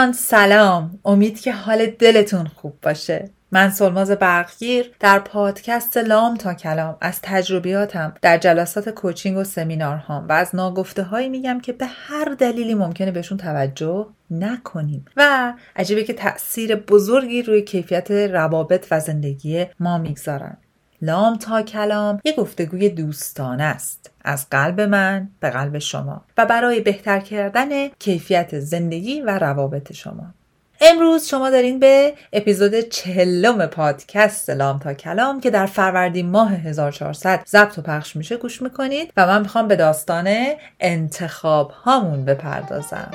دوستان سلام. امید که حال دلتون خوب باشه. من سلماز برقگیر در پادکست لام تا کلام از تجربیاتم در جلسات کوچینگ و سمینارهام و از ناگفته هایی میگم که به هر دلیلی ممکنه بهشون توجه نکنیم. و عجیبه که تاثیر بزرگی روی کیفیت روابط و زندگی ما می‌گذارن. لام تا کلام یه گفتگوی دوستانه است. از قلب من به قلب شما و برای بهتر کردن کیفیت زندگی و روابط شما. امروز شما دارین به اپیزود چهلم پادکست لام تا کلام که در فروردین ماه 1400 ضبط و پخش میشه گوش می‌کنید و من می‌خوام به داستان انتخاب هامون بپردازم.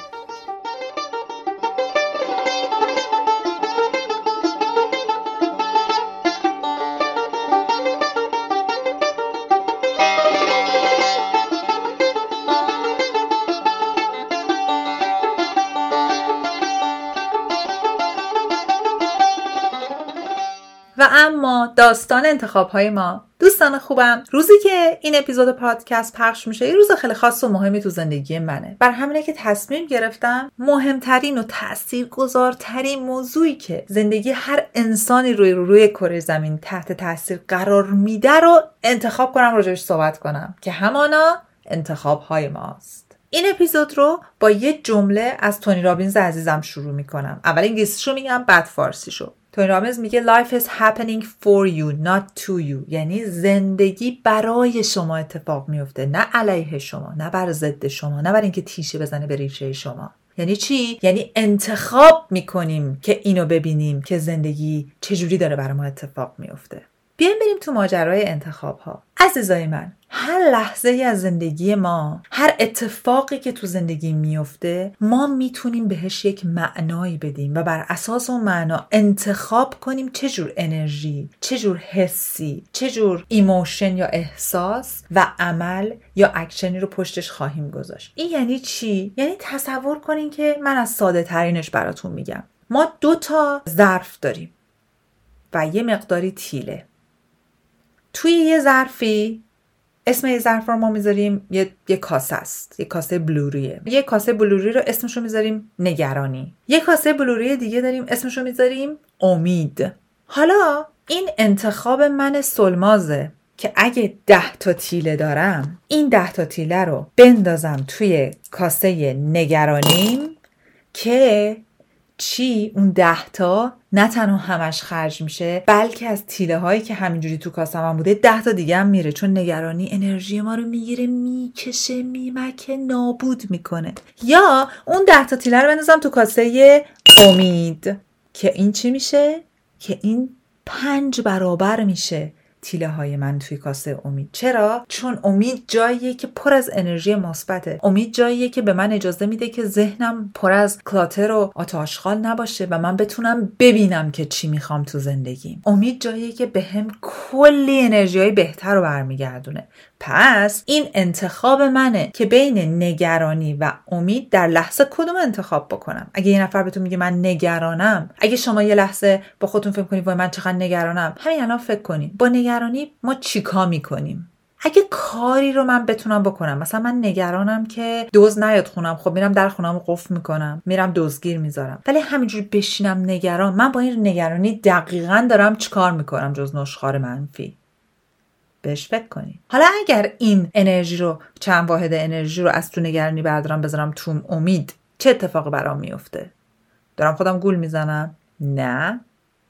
و اما داستان انتخاب های ما. دوستان خوبم روزی که این اپیزود پادکست پخش میشه یه روز خیلی خاص و مهمی تو زندگی منه. بر همینه که تصمیم گرفتم مهمترین و تاثیرگذارترین موضوعی که زندگی هر انسانی روی روی کره زمین تحت تاثیر قرار میده رو انتخاب کنم راجعش صحبت کنم که همانا انتخاب های ماست. این اپیزود رو با یه جمله از تونی رابینز عزیزم شروع می‌کنم. اول انگلیسیشو میگم بعد فارسیشو. تونی رابینز میگه life is happening for you not to you. یعنی زندگی برای شما اتفاق میفته نه علیه شما نه بر ضد شما نه بر اینکه تیشه بزنه به ریشه شما. یعنی چی؟ یعنی انتخاب می‌کنیم که اینو ببینیم که زندگی چجوری داره برای ما اتفاق میفته بیایم بریم تو ماجرای انتخاب ها عزیزای من هر لحظه ای از زندگی ما هر اتفاقی که تو زندگی میفته ما می‌تونیم بهش یک معنایی بدیم و بر اساس اون معنا انتخاب کنیم چه جور انرژی چه جور حسی چه جور emotion یا احساس و عمل یا اکشنی رو پشتش خواهیم گذاشت. این یعنی چی؟ یعنی تصور کنین که من از ساده ترینش براتون میگم. ما دو تا ظرف داریم و یه مقداری تیله. توی یه ظرفی اسم یه ظرف رو ما می‌ذاریم یه, یه کاسه است. یه کاسه بلوریه. یه کاسه بلوری رو اسمش رو می‌ذاریم نگرانی. یه کاسه بلوری دیگه داریم اسمش رو می‌ذاریم امید. حالا این انتخاب من سلمازه که اگه ده تا تیله دارم این ده تا تیله رو بندازم توی کاسه نگرانیم که چی اون ده تا نه تنها همش خرج میشه بلکه از تیله هایی که همینجوری تو کاسم هم بوده ده تا دیگه هم میره. چون نگرانی انرژی ما رو می‌گیره می‌کشه میمکه نابود می‌کنه. یا اون ده تا تیله رو بندازم تو کاسه امید که این چی میشه؟ که این پنج برابر میشه. تیله های من توی کاسه امید. چرا؟ چون امید جاییه که پر از انرژی مثبته. امید جاییه که به من اجازه میده که ذهنم پر از کلاتر و آتاشخال نباشه و من بتونم ببینم که چی می‌خوام تو زندگیم. امید جاییه که به هم کلی انرژی های بهتر رو برمیگردونه. پس این انتخاب منه که بین نگرانی و امید در لحظه کدوم انتخاب بکنم. اگه یه نفر بهتون میگه من نگرانم اگه شما یه لحظه با خودتون فکر کنید وای من چقدر نگرانم همین الان فکر کنید با نگرانی ما چیکار می‌کنیم؟ اگه کاری رو من بتونم بکنم مثلا من نگرانم که دوز نیاد خونم خب میرم در خونم قفل می‌کنم میرم دزگیر می‌ذارم. ولی همینجوری بشینم نگران من با این نگرانی دقیقا دارم چیکار می‌کنم جز نشخار منفی. بهش فکر حالا اگر این انرژی رو چند واحد انرژی رو از تو نگرانی بردارم بذارم تو امید چه اتفاقی برام میفته؟ دارم خودم گول می‌زنم؟ نه.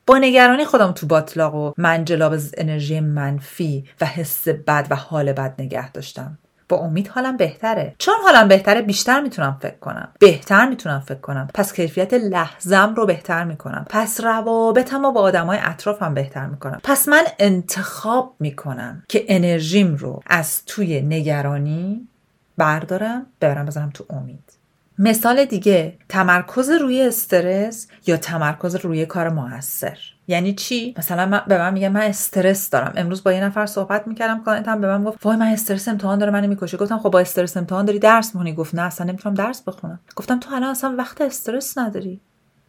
با نگرانی خودم تو باطلاق و منجلاب انرژی منفی و حس بد و حال بد نگه داشتم. با امید حالم بهتره. چون حالم بهتره بیشتر می‌تونم فکر کنم. بهتر می‌تونم فکر کنم. پس کیفیت لحظم رو بهتر می‌کنم. پس روابطم رو با آدمای اطرافم بهتر می‌کنم. پس من انتخاب می‌کنم که انرژیم رو از توی نگرانی بردارم ببرم بزنم تو امید. مثال دیگه تمرکز روی استرس یا تمرکز روی کار موثر؟ یعنی چی؟ مثلا من به من میگه من استرس دارم. امروز با یه نفر صحبت می‌کردم client م به من گفت وای من استرس امتحان داره منو می‌کشه. گفتم خب با استرس امتحان داری درس می‌خونی؟ گفت نه اصلا نمی‌تونم درس بخونم. گفتم تو الان اصلا وقت استرس نداری.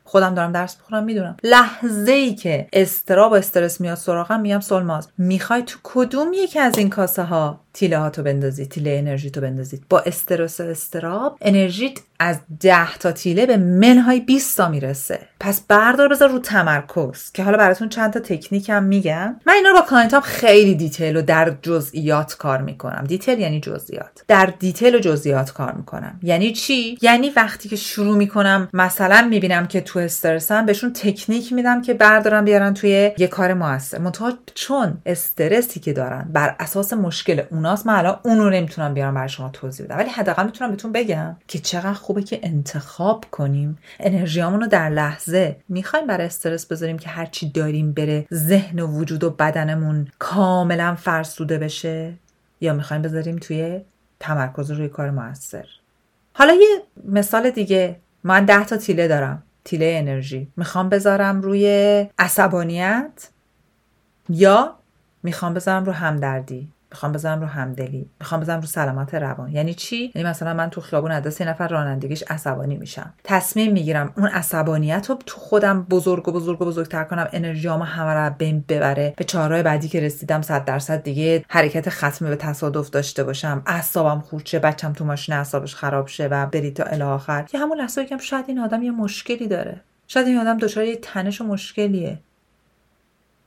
خودم دارم درس بخونم می‌دونم. لحظه ای که اضطراب و استرس میاد سراغم میگم سولماز می‌خوای تو کدوم یکی از این کاسه ها تیله هاتو بندازید تیله انرژی تو بندازید. با استرس و اضطراب انرژیت از 10 تا تیله به منهای 20 تا می‌رسه. پس بردار بذار رو تمرکز که حالا براتون چند تا تکنیک هم میگم. من اینا رو با client ام خیلی detail و در جزئیات کار می‌کنم. detail یعنی جزئیات. در detail و جزئیات کار می‌کنم. یعنی چی؟ یعنی وقتی که شروع می‌کنم مثلا می‌بینم که تو استرسم بهشون تکنیک میدم که بردارن بیارن توی یه کار موثر منتها چون استرسی که دارن بر اساس مشکل اوناست من الان اون رو نمی‌تونم بیارم برای شما توضیح بدم. ولی حداقل می‌تونم بهتون بگم که چقدر خوبه که انتخاب کنیم. انرژیامون رو در لحظه می‌خوایم برای استرس بذاریم که هرچی داریم بره ذهن و وجود و بدنمون کاملا فرسوده بشه یا می‌خوایم بذاریم توی تمرکز روی کار موثر. حالا یه مثال دیگه. من ده تا تیله دارم. تیله انرژی. می‌خوام بذارم روی عصبانیت یا می‌خوام بذارم رو همدردی. می‌خوام بذارم رو همدلی می‌خوام بذارم رو سلامت روان. یعنی چی؟ یعنی مثلا من تو خیابون از دست نفر رانندگیش عصبانی میشم. تصمیم می‌گیرم اون عصبانیت رو تو خودم بزرگ و بزرگ و بزرگتر کنم انرژیامو همه رو بین ببره. به چهارراه بعدی که رسیدم صد درصد دیگه حرکت ختمه به تصادف داشته باشم. اعصابم خورد شه بچم تو ماشین اعصابش خراب شه و بری تا الی آخر. یا همون لحظه بگم شاید این آدم یه مشکلی داره. شاید این آدم دچار یه تنش و مشکلیه.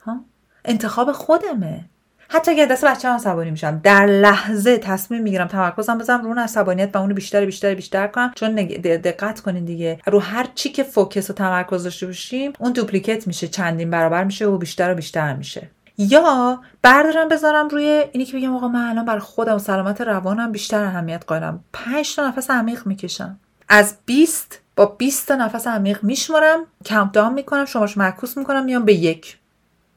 ها؟ انتخاب خودمه. حتی اگه دست بچه هم عصبانی میشم. در لحظه تصمیم می‌گیرم تمرکزم بزنم رو اون عصبانیت و اونو بیشتر بیشتر بیشتر کنم. چون دقت کنین دیگه رو هر چی که فوکس و تمرکز داشته باشیم اون دوپلیکت میشه چندین برابر میشه و بیشتر و بیشتر میشه. یا بردارم بذارم روی اینی که بگم آقا من الان برای خودم و سلامت روانم بیشتر اهمیت قائلم. 5 تا نفس عمیق می‌کشم. از 20 با 20 تا نفس عمیق میشمرم کاونت داون می‌کنم شماش معکوس می‌کنم میام به یک.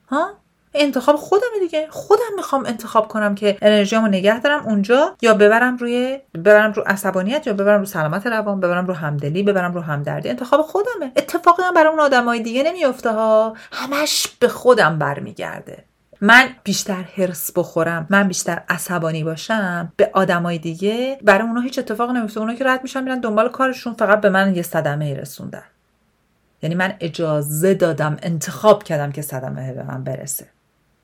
ها؟ انتخاب خودم دیگه. خودم می‌خوام انتخاب کنم که انرژیامو نگه دارم اونجا یا ببرم روی ببرم رو عصبانیت یا ببرم رو سلامت روان ببرم رو همدلی ببرم رو همدردی. انتخاب خودمه. اتفاقی هم برای اون آدمای دیگه نمیافته ها. همش به خودم برمیگرده. من بیشتر هرس بخورم من بیشتر عصبانی باشم به آدمای دیگه برای اونا هیچ اتفاق نمیفته. اونا که رد میشن میرن دنبال کارشون فقط به من یه صدمه رسوندن. یعنی من اجازه دادم انتخاب کردم که صدمه به من برسه.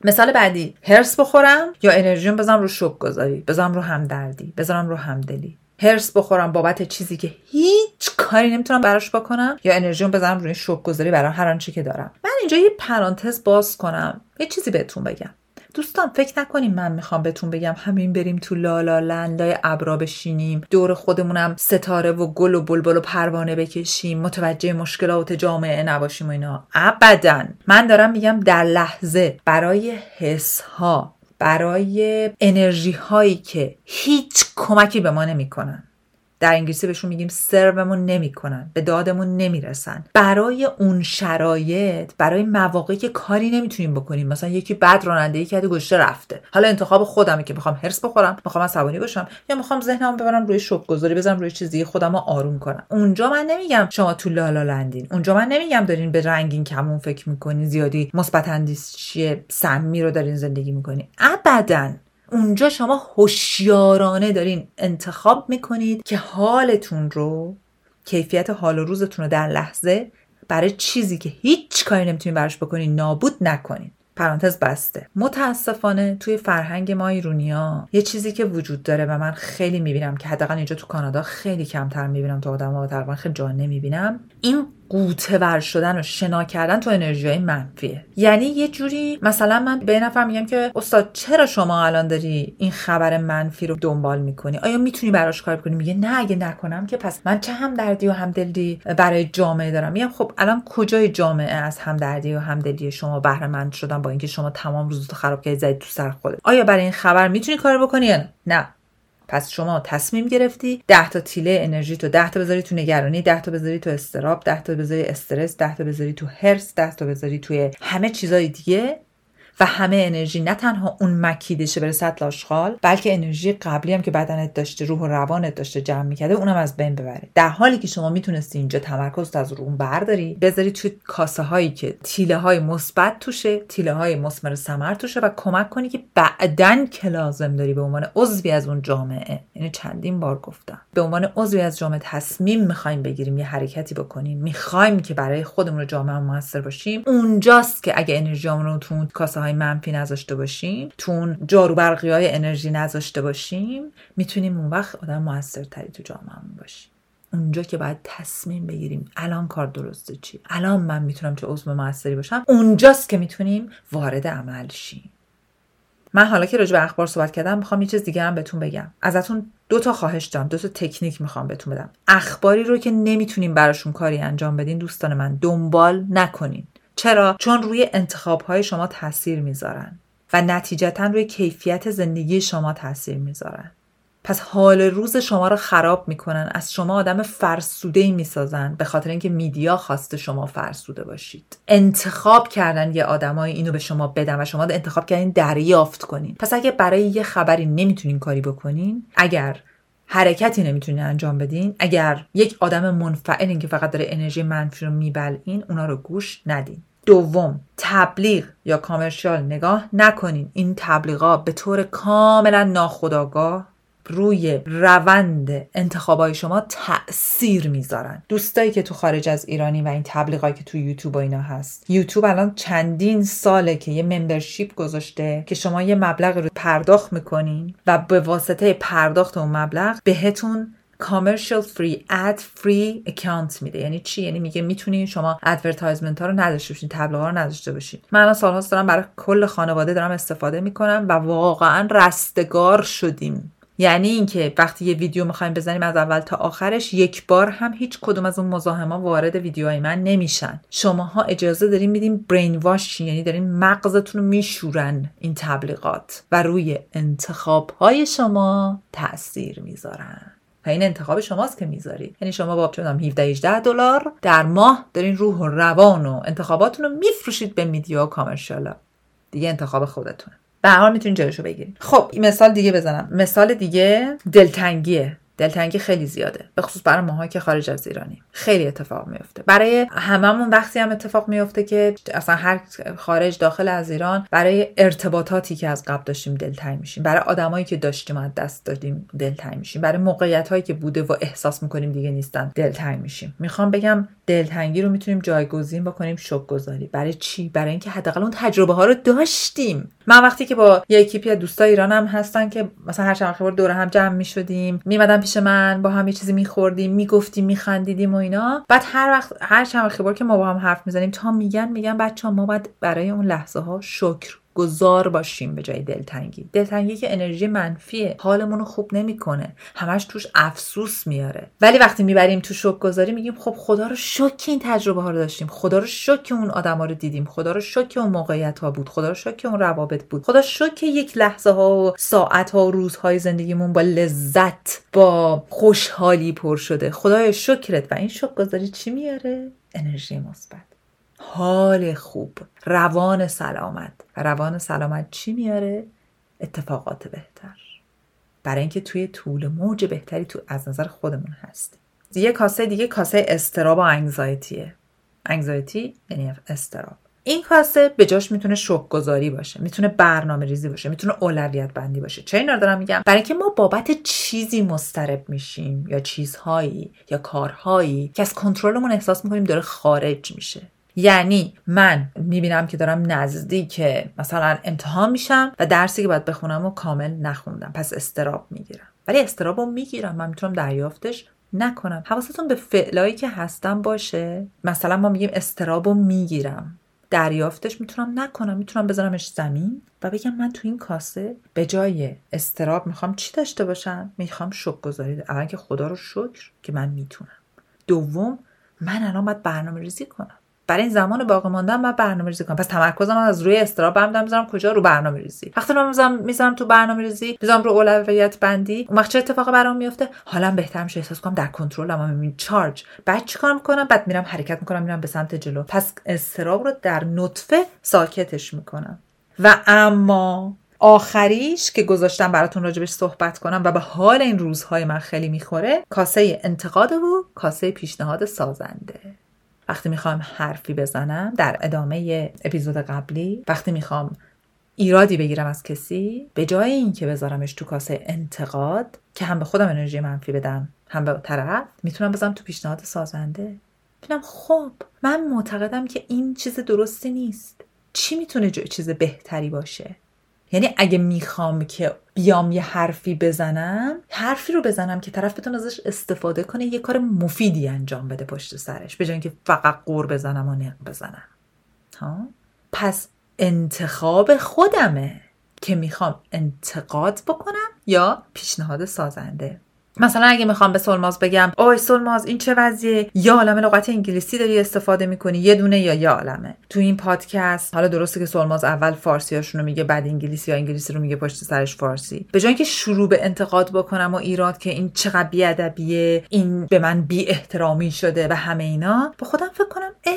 مثال بعدی هرس بخورم یا انرژیم بذارم رو شوک گذاری بذارم رو همدردی بذارم رو همدلی. هرس بخورم بابت چیزی که هیچ کاری نمی‌تونم براش بکنم یا انرژیم بذارم روی شوک گذاری برای هر آنچه که دارم. من اینجا یه پرانتز باز کنم یه چیزی بهتون بگم. دوستان فکر نکنیم من می‌خوام بهتون بگم همین بریم تو لالا لندای ابرا بشینیم. دور خودمونم ستاره و گل و بلبل و پروانه بکشیم. متوجه مشکلات جامعه نباشیم و اینا. ابدا. من دارم میگم در لحظه برای حس ها برای انرژی هایی که هیچ کمکی به ما نمی‌کنن. در انگلیسی بهشون میگیم سرومون نمی‌کنن به دادمون نمی‌رسن. برای اون شرایط برای مواقعی که کاری نمی‌تونیم بکنیم. مثلا یکی بد رانندگی کرده گشته رفته. حالا انتخاب خودمه که می‌خوام هرس بخورم می‌خوام عصبانی باشم یا می‌خوام ذهنمو ببرم روی شوک گذاری بزنم روی چیزی خودم رو آروم کنم. اونجا من نمیگم شما تو لالا لندین. اونجا من نمیگم دارین به رنگین کمون فکر می‌کنین زیادی مثبت اندیشی سمی رو دارین زندگی می‌کنین. ابدا اونجا شما هوشیارانه دارین انتخاب می‌کنید که حالتون رو کیفیت حال و روزتون رو در لحظه برای چیزی که هیچ کاری نمی‌تونین براش بکنین نابود نکنین. پرانتز بسته. متاسفانه توی فرهنگ ما ایرونیا یه چیزی که وجود داره و من خیلی می‌بینم که حداقل اینجا تو کانادا خیلی کمتر می‌بینم تو آدم ها تقریبا خیلی جا نمی‌بینم این قوطه ور شدن و شنا کردن تو انرژی منفیه. یعنی یه جوری مثلا من به نفر میگم که استاد چرا شما الان داری این خبر منفی رو دنبال می‌کنی؟ آیا می‌تونی براش کار کنی؟ میگه نه اگه نکنم که پس من چه همدردی و همدلی برای جامعه دارم؟ میگم خب الان کجای جامعه از همدردی و همدلی شما بهره مند شدن با اینکه شما تمام روزتو خراب کردی زدی تو سر خودت؟ آیا برای این خبر می‌تونی کار بکنی یا نه. پس شما تصمیم گرفتی 10 تا تیله انرژی تو 10 تا بذاری تو نگرانی 10 تا بذاری تو استراب 10 تا بذاری استرس 10 تا بذاری تو هرس 10 تا بذاری توی همه چیزای دیگه و همه انرژی نه تنها اون مکیدشه بره سطل آشغال بلکه انرژی قبلی هم که بدنت داشته روح و روانت داشته جمع می‌کرده اونم از بین ببره. در حالی که شما می‌تونستی اینجا تمرکز از رو اون برداری بذاری توی کاسه هایی که تیله های مثبت توشه تیله های مثمر ثمر توشه و کمک کنی که بعدن که لازم داری. به عنوان عضوی از اون جامعه یعنی چندین بار گفتم. به عنوان عضوی از جامعه تصمیم می‌خوایم بگیریم یه حرکتی بکنیم. می‌خوایم که برای خودمون جامعه موثر باشیم. اونجاست که اگه انرژیمون رو تو کاسه های منفی نذاشته باشیم تو اون جارو برقی های انرژی نذاشته باشیم می‌تونیم اون وقت آدم موثرتری تو جامعه باشیم. اونجا که باید تصمیم بگیریم الان کار درسته چی الان من می‌تونم چه عضو موثری باشم اونجاست که می‌تونیم وارد عمل شیم. من حالا که راجع به اخبار صحبت کردم می‌خوام یه چیز دیگه هم بهتون بگم. ازتون دو تا خواهش دارم دو تا تکنیک می‌خوام بهتون بدم. اخباری رو که نمی‌تونیم براشون کاری انجام بدین دوستان من دنبال نکنین. چرا؟ چون روی انتخاب های شما تاثیر می‌ذارن و نتیجتا روی کیفیت زندگی شما تاثیر می‌ذارن. پس حال روز شما رو خراب می‌کنن از شما آدم فرسوده ای می‌سازن به خاطر اینکه میدیا خواسته شما فرسوده باشید. انتخاب کردن یه آدمای اینو به شما بدن و شما انتخاب کردین دریافت کنین. پس اگه برای یه خبری نمی‌تونین کاری بکنین اگر حرکتی نمی‌تونین انجام بدین اگر یک آدم منفعلین که فقط داره انرژی منفی رو میبلعین اونا رو گوش ندین. دوم تبلیغ یا commercial نگاه نکنین. این تبلیغا به طور کاملا ناخودآگاه روی روند انتخابای شما تاثیر می‌ذارن. دوستایی که تو خارج از ایرانی و این تبلیغایی که تو یوتیوب و اینا هست. یوتیوب الان چندین ساله که یه membership گذاشته که شما یه مبلغ رو پرداخت می‌کنین و به واسطه پرداخت اون مبلغ بهتون commercial free ad free account میده. یعنی چی؟ یعنی میگه می‌تونین شما advertisement ها رو نداشته باشین تبلیغ ها رو نداشته باشین. من الان سالهاست دارم برای کل خانواده دارم استفاده می‌کنم و واقعا رستگار شدیم. یعنی اینکه وقتی یه ویدیو می‌خوایم بزنیم از اول تا آخرش یک بار هم هیچ کدوم از اون مزاحما وارد ویدیوهای من نمیشن. شماها اجازه دارین میدین برین واش یعنی دارین مغزتون رو میشورن این تبلیغات و روی انتخاب های شما تاثیر می‌ذارن. و این انتخاب شماست که می‌ذارید یعنی شما با چونم 17 18 دلار در ماه دارین روح و روان و انتخاباتون رو میفروشید به میدیا و کامرشالا. دیگه انتخاب خودتونه. به هر حال می‌تونین جلوشو بگیرین. خب مثال دیگه بزنم. مثال دیگه دلتنگیه. دلتنگی خیلی زیاده به خصوص برای ماها که خارج از ایرانی. خیلی اتفاق میفته. برای هممون وقتی هم اتفاق میفته که اصلا هر خارج داخل از ایران برای ارتباطاتی که از قبل داشتیم دلتنگ میشیم. برای آدمایی که داشتیم از دست دادیم دلتنگ میشیم. برای موقعیت هایی که بوده و احساس می‌کنیم دیگه نیستن دلتنگ میشیم. می‌خوام بگم دلتنگی رو می‌تونیم جایگزین بکنیم شک گذاری برای چی؟ برای اینکه حداقل اون تجربه ها رو داشتیم. من وقتی که با یه اکیپی دوستای ایرانم هستن که مثلا هر چند دور هم جمع می‌شدیم میمدن پیش من با هم یه چیزی میخوردیم می‌گفتیم میخندیدیم و اینا. بعد هر وقت هر چند خبر که ما با هم حرف می‌زنیم تا میگن میگن بچه ها ما باید برای اون لحظه ها شکر گذار باشیم به جای دلتنگی. دلتنگی که انرژی منفیه. حالمون رو خوب نمی‌کنه. همش توش افسوس میاره. ولی وقتی می‌بریم تو شک گذاری میگیم خب خدا رو شک این تجربه ها رو داشتیم. خدا رو شک اون آدما رو دیدیم. خدا رو شک اون موقعیت ها بود. خدا رو شک اون روابط بود. خدا شک یک لحظه ها و ساعت ها و روزهای زندگیمون با لذت با خوشحالی پر شده. خدای شکرت. و این شک گذاری چی میاره؟ انرژی مثبت. حال خوب روان سلامت. و روان سلامت چی میاره؟ اتفاقات بهتر. برای اینکه توی طول موج بهتری تو از نظر خودمون هستیم یه کاسه دیگه کاسه استراب و انگزایتیه انگزایتی یعنی استراب. این کاسه به جاش می‌تونه شوک گذاری باشه می‌تونه برنامه ریزی باشه می‌تونه اولویت بندی باشه. چه اینا دارم میگم؟ برای اینکه ما بابت چیزی مسترب میشیم یا چیزهایی یا کارهایی که از کنترلمون احساس می‌کنیم داره خارج میشه. یعنی من می‌بینم که دارم نزدیک مثلا امتحان میشم و درسی که باید بخونم و کامل نخوندم. پس استراب می‌گیرم. ولی استراب رو می‌گیرم. من می‌تونم دریافتش نکنم. حواستون به فعلایی که هستم باشه. مثلا ما میگیم استراب رو می‌گیرم. دریافتش می‌تونم نکنم. می‌تونم بذارمش زمین و بگم من تو این کاسه به جای استراب می‌خوام چی داشته باشم؟ می‌خوام شک گذاری اول که خدا رو شکر که من می‌تونم. دوم من الان باید برنامه ریزی کنم. برای زمان باقی ماندن من برنامه ریزی کنم. پس تمرکزم از روی استراب هم می‌ذارم کجا رو برنامه ریزی وقتی من می‌ذارم تو برنامه ریزی می‌ذارم رو اولویت بندی. اون وقت چه اتفاقی برام میفته حالا بهتر میشه احساس کنم در کنترلم می‌بینم چارج بعد چیکار می‌کنم؟ بعد میرم حرکت می‌کنم میرم به سمت جلو. پس استراب رو در نطفه ساکتش می‌کنم. و اما آخریش که گذاشتم براتون راجبش صحبت کنم و به حال این روزهای من خیلی می‌خوره کاسه انتقاد و کاسه پیشنهاد سازنده. وقتی می‌خوام حرفی بزنم در ادامه اپیزود قبلی وقتی می‌خوام ایرادی بگیرم از کسی به جای اینکه بذارمش تو کاسه انتقاد که هم به خودم انرژی منفی بدم هم به طرف می‌تونم بذارم تو پیشنهاد سازنده. ببینم خب من معتقدم که این چیز درستی نیست. چی می‌تونه چیز بهتری باشه؟ یعنی اگه می‌خوام که بیام یه حرفی بزنم حرفی رو بزنم که طرف بتونه ازش استفاده کنه یه کار مفیدی انجام بده پشت سرش به اینکه فقط قور بزنم و نق بزنم. ها؟ پس انتخاب خودمه که می‌خوام انتقاد بکنم یا پیشنهاد سازنده. مثلا اگه می‌خوام به سلماز بگم اوی سلماز این چه وضعیه؟ یا عالم لغت انگلیسی داری استفاده می‌کنی؟ یه دونه یا یه عالمه؟ تو این پادکست حالا درسته که سلماز اول فارسیاشونو میگه بعد انگلیسی یا انگلیسی رو میگه پشت سرش فارسی. به جای اینکه شروع به انتقاد بکنم و ایراد که این چقدر بیادبیه این به من بی احترامی شده و همه اینا با خودم فکر کنم اه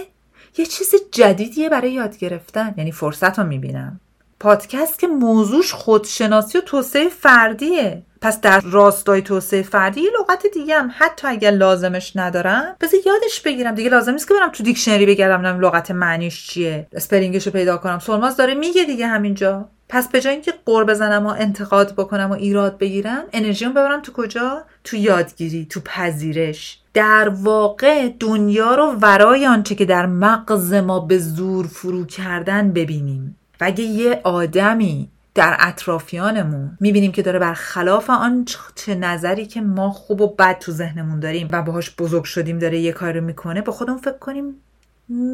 یه چیز جدیدیه برای یاد گرفتن. یعنی فرصت رو می‌بینم. پادکست که موضوعش خودشناسی و توسعه فردیه. پس در راستای توسعه فردی یه لغت دیگه هم حتی اگر لازمش ندارم بذار یادش بگیرم دیگه لازم نیست که برم تو دیکشنری بگردم لغت معنیش چیه spelling ش رو پیدا کنم. سولماز داره میگه دیگه همینجا. پس به جای اینکه غر بزنم و انتقاد بکنم و ایراد بگیرم انرژیمو ببرم تو کجا؟ تو یادگیری تو پذیرش. در واقع دنیا رو ورای آنچه که در مغز ما به زور فرو کردن ببینیم. و اگه یه آدمی در اطرافیانمون می‌بینیم که داره برخلاف آن چه نظری که ما خوب و بد تو ذهنمون داریم و باهاش بزرگ شدیم داره یه کاری می‌کنه با خودمون فکر کنیم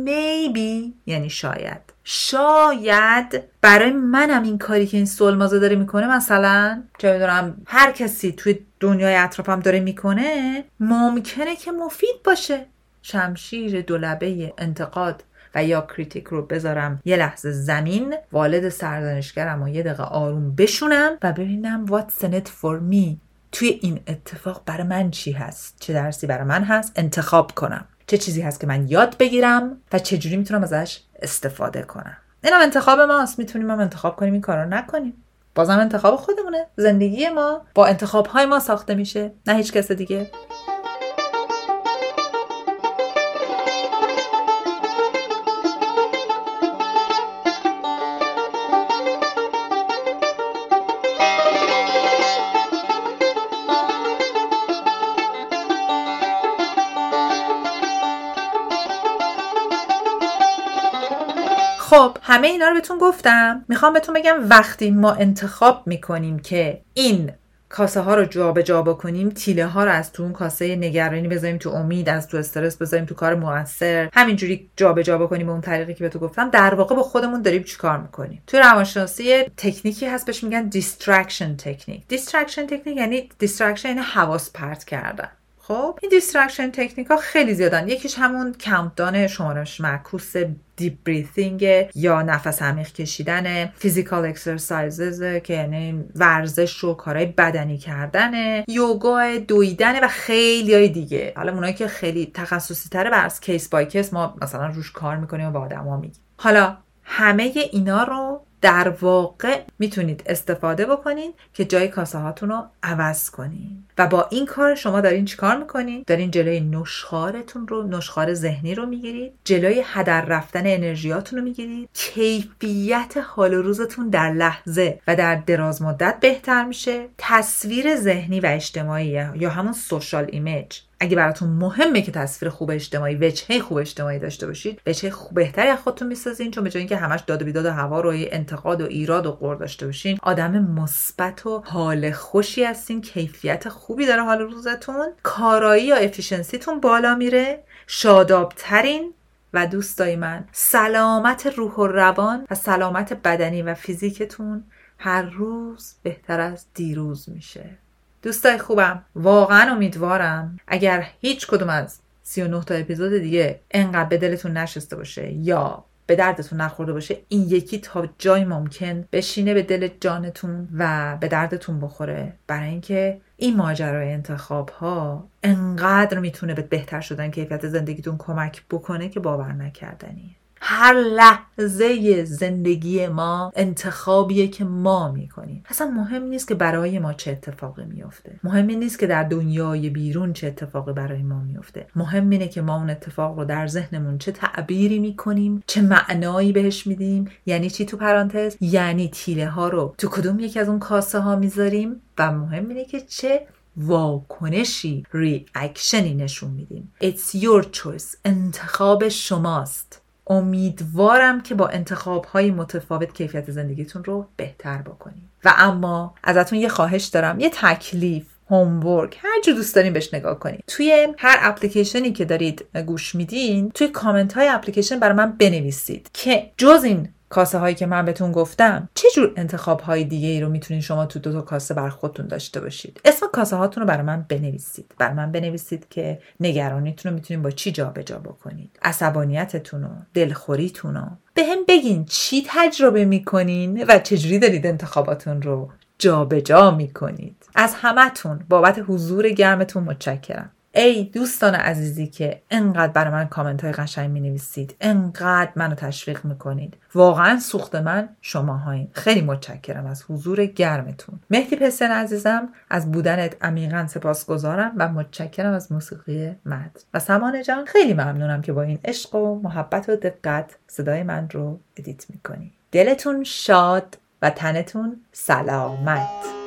maybe یعنی شاید. شاید برای منم این کاری که این سلمازه داره می‌کنه مثلا چه می‌دونم هر کسی توی دنیای اطرافم داره می‌کنه ممکنه که مفید باشه. شمشیر دولبه انتقاد. و یا کریتیک رو بذارم یه لحظه زمین والد سرزنشگرم و یه دقیقه آروم بشونم و ببینم what's in it for me. توی این اتفاق برای من چی هست؟ چه درسی برای من هست؟ انتخاب کنم. چه چیزی هست که من یاد بگیرم و چه جوری می‌تونم ازش استفاده کنم؟ اینم انتخاب ماست. می‌تونیم هم انتخاب کنیم. این کارو نکنیم. بازم انتخاب خودمونه. زندگی ما با انتخاب های ما ساخته میشه. نه هیچ کس دیگه. خب همه اینا رو بهتون گفتم. می‌خوام بهتون بگم وقتی ما انتخاب می‌کنیم که این کاسه ها رو جابجا جا بکنیم تیله ها رو از تو اون کاسه نگرانی بذاریم تو امید از تو استرس بذاریم تو کار موثر. همینجوری جابجا جا بکنیم به اون طریقی که به تو گفتم. در واقع با خودمون داریم چیکار می‌کنیم؟ تو روانشناسی تکنیکی هست بهش میگن distraction technique distraction technique یعنی distraction یعنی حواس پرت کردن. خب این distraction technique ها خیلی زیادن. یکیش همون countdown شمارش معکوس deep breathing یا نفس عمیق کشیدن physical exercises که یعنی ورزش و کارهای بدنی کردن یوگا دویدن و خیلی های دیگه. حالا اونایی که خیلی تخصصی تره بر case by case ما مثلا روش کار می‌کنیم و با آدما میگیم. حالا همه اینا رو در واقع می‌تونید استفاده بکنید که جای کاسه هاتون رو عوض کنید و با این کار شما دارین چیکار می‌کنید دارین جلوی نشخارتون رو نشخار ذهنی رو می‌گیرید. جلوی هدر رفتن انرژیاتون رو می‌گیرید. کیفیت حال و روزتون در لحظه و در دراز مدت بهتر میشه. تصویر ذهنی و اجتماعی یا همون social image اگه براتون مهمه که تصویر خوب اجتماعی وجهه خوب اجتماعی داشته باشید وجهه خوب بهتری از خودتون می‌سازین چون به جای اینکه همش داد و بیداد و هوار و انتقاد و ایراد و غر داشته باشین آدم مثبت و حال خوشی هستین کیفیت خوبی داره حال روزتون کارایی یا efficiency تون بالا میره شادابترین و دوستای من سلامت روح و روان و سلامت بدنی و فیزیکتون هر روز بهتر از دیروز میشه. دوستای خوبم واقعا امیدوارم. اگر هیچ کدوم از 39 تا اپیزود دیگه انقدر به دلتون نشسته باشه یا به دردتون نخورده باشه این یکی تا جای ممکن بشینه به دل جانتون و به دردتون بخوره. برای اینکه این ماجرای انتخاب ها انقدر می‌تونه به بهتر شدن کیفیت زندگیتون کمک بکنه که باور نکردنیه هر لحظه زندگی ما انتخابیه که ما می‌کنیم. اصلا مهم نیست که برای ما چه اتفاقی میفته مهم نیست که در دنیای بیرون چه اتفاقی برای ما میفته مهم اینه که ما اون اتفاق رو در ذهنمون چه تعبیری می‌کنیم چه معنایی بهش میدیم. یعنی چی تو پرانتز؟ یعنی تیله ها رو تو کدوم یکی از اون کاسه ها می‌ذاریم؟ و مهم اینه که چه واکنشی ریاکشنی نشون میدیم. It's your choice. انتخاب شماست. امیدوارم که با انتخاب های متفاوت کیفیت زندگیتون رو بهتر بکنید و اما ازتون یه خواهش دارم یه تکلیف هومورک هر جو دوست دارین بهش نگاه کنید توی هر اپلیکیشنی که دارید گوش میدین توی کامنت های اپلیکیشن برای من بنویسید که جز این کاسه هایی که من بهتون گفتم چه جور انتخاب های دیگه ای رو می‌تونین شما تو دو تا کاسه بر خودتون داشته باشید؟ اسم کاسه هاتون رو برای من بنویسید. برای من بنویسید که نگرانیتون رو می‌تونین با چی جابجا بکنید. عصبانیتتون رو دلخوریتون رو. به هم بگین چی تجربه می‌کنین و چجوری دارید انتخاباتون رو جابجا جا می‌کنید. از همتون بابت حضور گرمتون متشکرم. ای دوستان عزیزی که انقدر برای من کامنت های قشنگ می نویسید انقدر منو تشویق می‌کنید. واقعا سوخت من شما هایین خیلی متشکرم از حضور گرمتون. مهدی پسن عزیزم از بودنت عمیقا سپاسگزارم و متشکرم از موسیقی مد و سمانه جان خیلی ممنونم که با این عشق و محبت و دقت صدای من رو edit می‌کنی. دلتون شاد و تنتون سلامت.